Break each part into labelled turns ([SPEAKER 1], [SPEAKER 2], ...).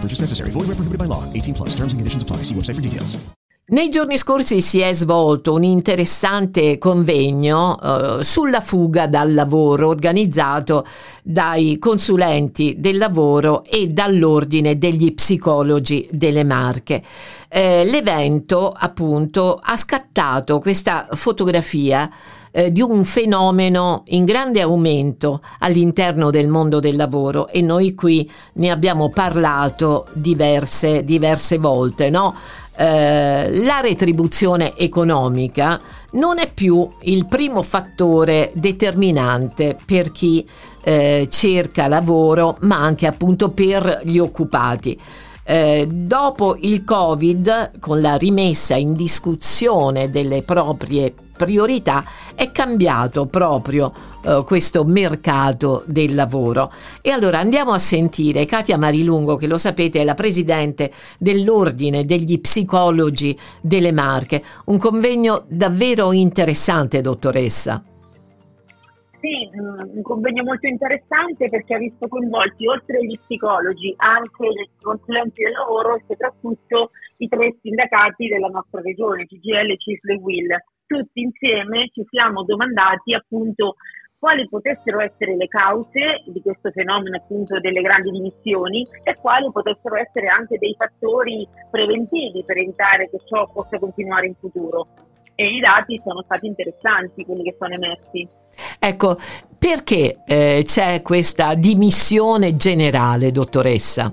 [SPEAKER 1] No purchase necessary. Void where prohibited by law. 18 plus. Terms and conditions apply. See website for details.
[SPEAKER 2] Nei giorni scorsi si è svolto un interessante convegno eh, sulla fuga dal lavoro organizzato dai consulenti del lavoro e dall'ordine degli psicologi delle Marche. Eh, l'evento appunto ha scattato questa fotografia eh, di un fenomeno in grande aumento all'interno del mondo del lavoro e noi qui ne abbiamo parlato diverse, diverse volte, no? Eh, la retribuzione economica non è più il primo fattore determinante per chi eh, cerca lavoro, ma anche appunto per gli occupati. Eh, dopo il Covid, con la rimessa in discussione delle proprie priorità, è cambiato proprio eh, questo mercato del lavoro. E allora andiamo a sentire Katia Marilungo, che lo sapete è la presidente dell'Ordine degli Psicologi delle Marche. Un convegno davvero interessante, dottoressa.
[SPEAKER 3] Sì, mm, un convegno molto interessante perché ha visto coinvolti oltre agli psicologi anche i consulenti del lavoro e soprattutto i tre sindacati della nostra regione, CGL, CISL e WIL. Tutti insieme ci siamo domandati appunto quali potessero essere le cause di questo fenomeno appunto delle grandi dimissioni e quali potessero essere anche dei fattori preventivi per evitare che ciò possa continuare in futuro. E i dati sono stati interessanti, quelli che sono emersi.
[SPEAKER 2] Ecco, perché eh, c'è questa dimissione generale, dottoressa?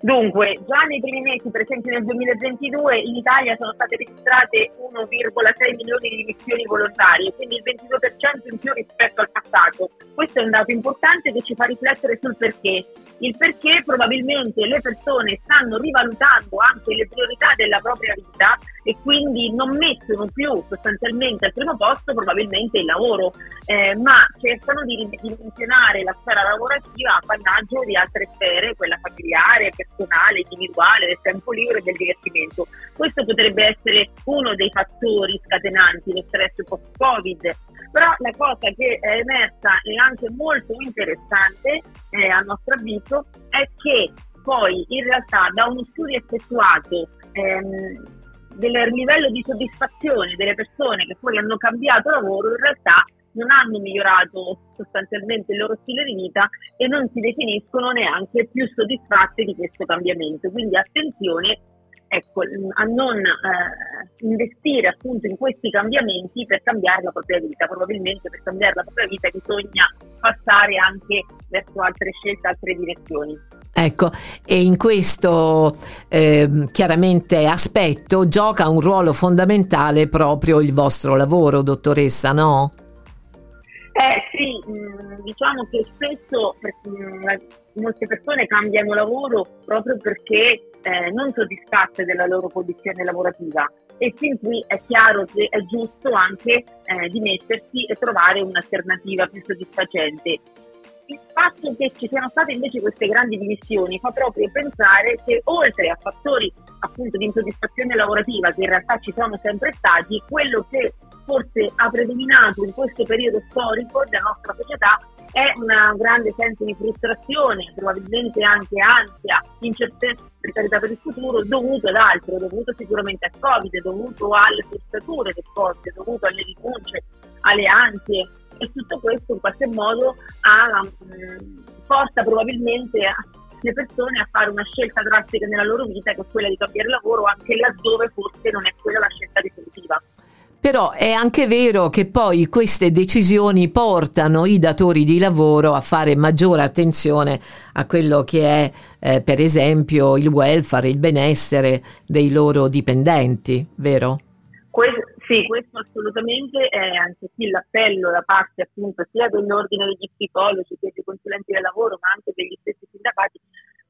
[SPEAKER 3] Dunque, già nei primi mesi, per esempio nel 2022, in Italia sono state registrate 1,6 milioni di dimissioni volontarie, quindi il 22% in più rispetto al passato. Questo è un dato importante che ci fa riflettere sul perché. Il perché probabilmente le persone stanno rivalutando anche le priorità della propria vita e quindi non mettono più sostanzialmente al primo posto probabilmente il lavoro, eh, ma cercano di ridimensionare la sfera lavorativa a vantaggio di altre sfere, quella familiare, personale, individuale, del tempo libero e del divertimento. Questo potrebbe essere uno dei fattori scatenanti lo stress post-Covid, però la cosa che è emersa e anche molto interessante eh, a nostro avviso è che poi in realtà da uno studio effettuato ehm, del livello di soddisfazione delle persone che poi hanno cambiato lavoro in realtà non hanno migliorato sostanzialmente il loro stile di vita e non si definiscono neanche più soddisfatte di questo cambiamento. Quindi attenzione ecco, a non eh, investire appunto in questi cambiamenti per cambiare la propria vita. Probabilmente per cambiare la propria vita bisogna passare anche verso altre scelte, altre direzioni.
[SPEAKER 2] Ecco, e in questo eh, chiaramente aspetto gioca un ruolo fondamentale proprio il vostro lavoro, dottoressa, no?
[SPEAKER 3] Eh sì, mm, diciamo che spesso mm, molte persone cambiano lavoro proprio perché eh, non soddisfatte della loro posizione lavorativa e fin qui è chiaro che è giusto anche eh, dimettersi e trovare un'alternativa più soddisfacente. Il fatto che ci siano state invece queste grandi dimissioni fa proprio pensare che oltre a fattori appunto di insoddisfazione lavorativa che in realtà ci sono sempre stati, quello che forse ha predominato in questo periodo storico della nostra società è un grande senso di frustrazione, probabilmente anche ansia, incertezza, per il futuro, dovuto ad altro, dovuto sicuramente al Covid, dovuto alle frustrature del Covid, dovuto alle rinunce, alle ansie e tutto questo in qualche modo ha, mh, porta probabilmente le persone a fare una scelta drastica nella loro vita che è quella di cambiare lavoro anche laddove forse non è quella la.
[SPEAKER 2] Però è anche vero che poi queste decisioni portano i datori di lavoro a fare maggiore attenzione a quello che è, eh, per esempio, il welfare, il benessere dei loro dipendenti, vero?
[SPEAKER 3] Que- sì, questo assolutamente è anche qui l'appello da parte appunto sia dell'ordine degli psicologi che dei consulenti del lavoro, ma anche degli stessi sindacati,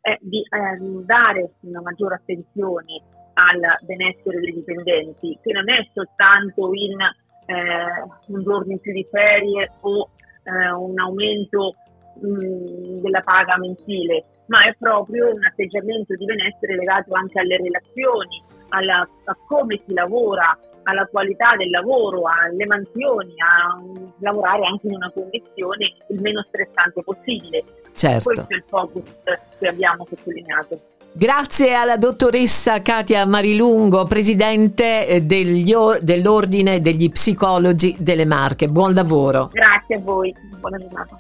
[SPEAKER 3] è di eh, dare una maggiore attenzione al benessere dei dipendenti, che non è soltanto in eh, un giorno in più di ferie o eh, un aumento mh, mm, della paga mensile, ma è proprio un atteggiamento di benessere legato anche alle relazioni, alla, a come si lavora, alla qualità del lavoro, alle mansioni, a lavorare anche in una condizione il meno stressante possibile.
[SPEAKER 2] Certo.
[SPEAKER 3] Questo è il focus che abbiamo sottolineato.
[SPEAKER 2] Grazie alla dottoressa Katia Marilungo, presidente eh, degli, dell'Ordine degli Psicologi delle Marche. Buon lavoro.
[SPEAKER 3] Grazie a voi, buona giornata.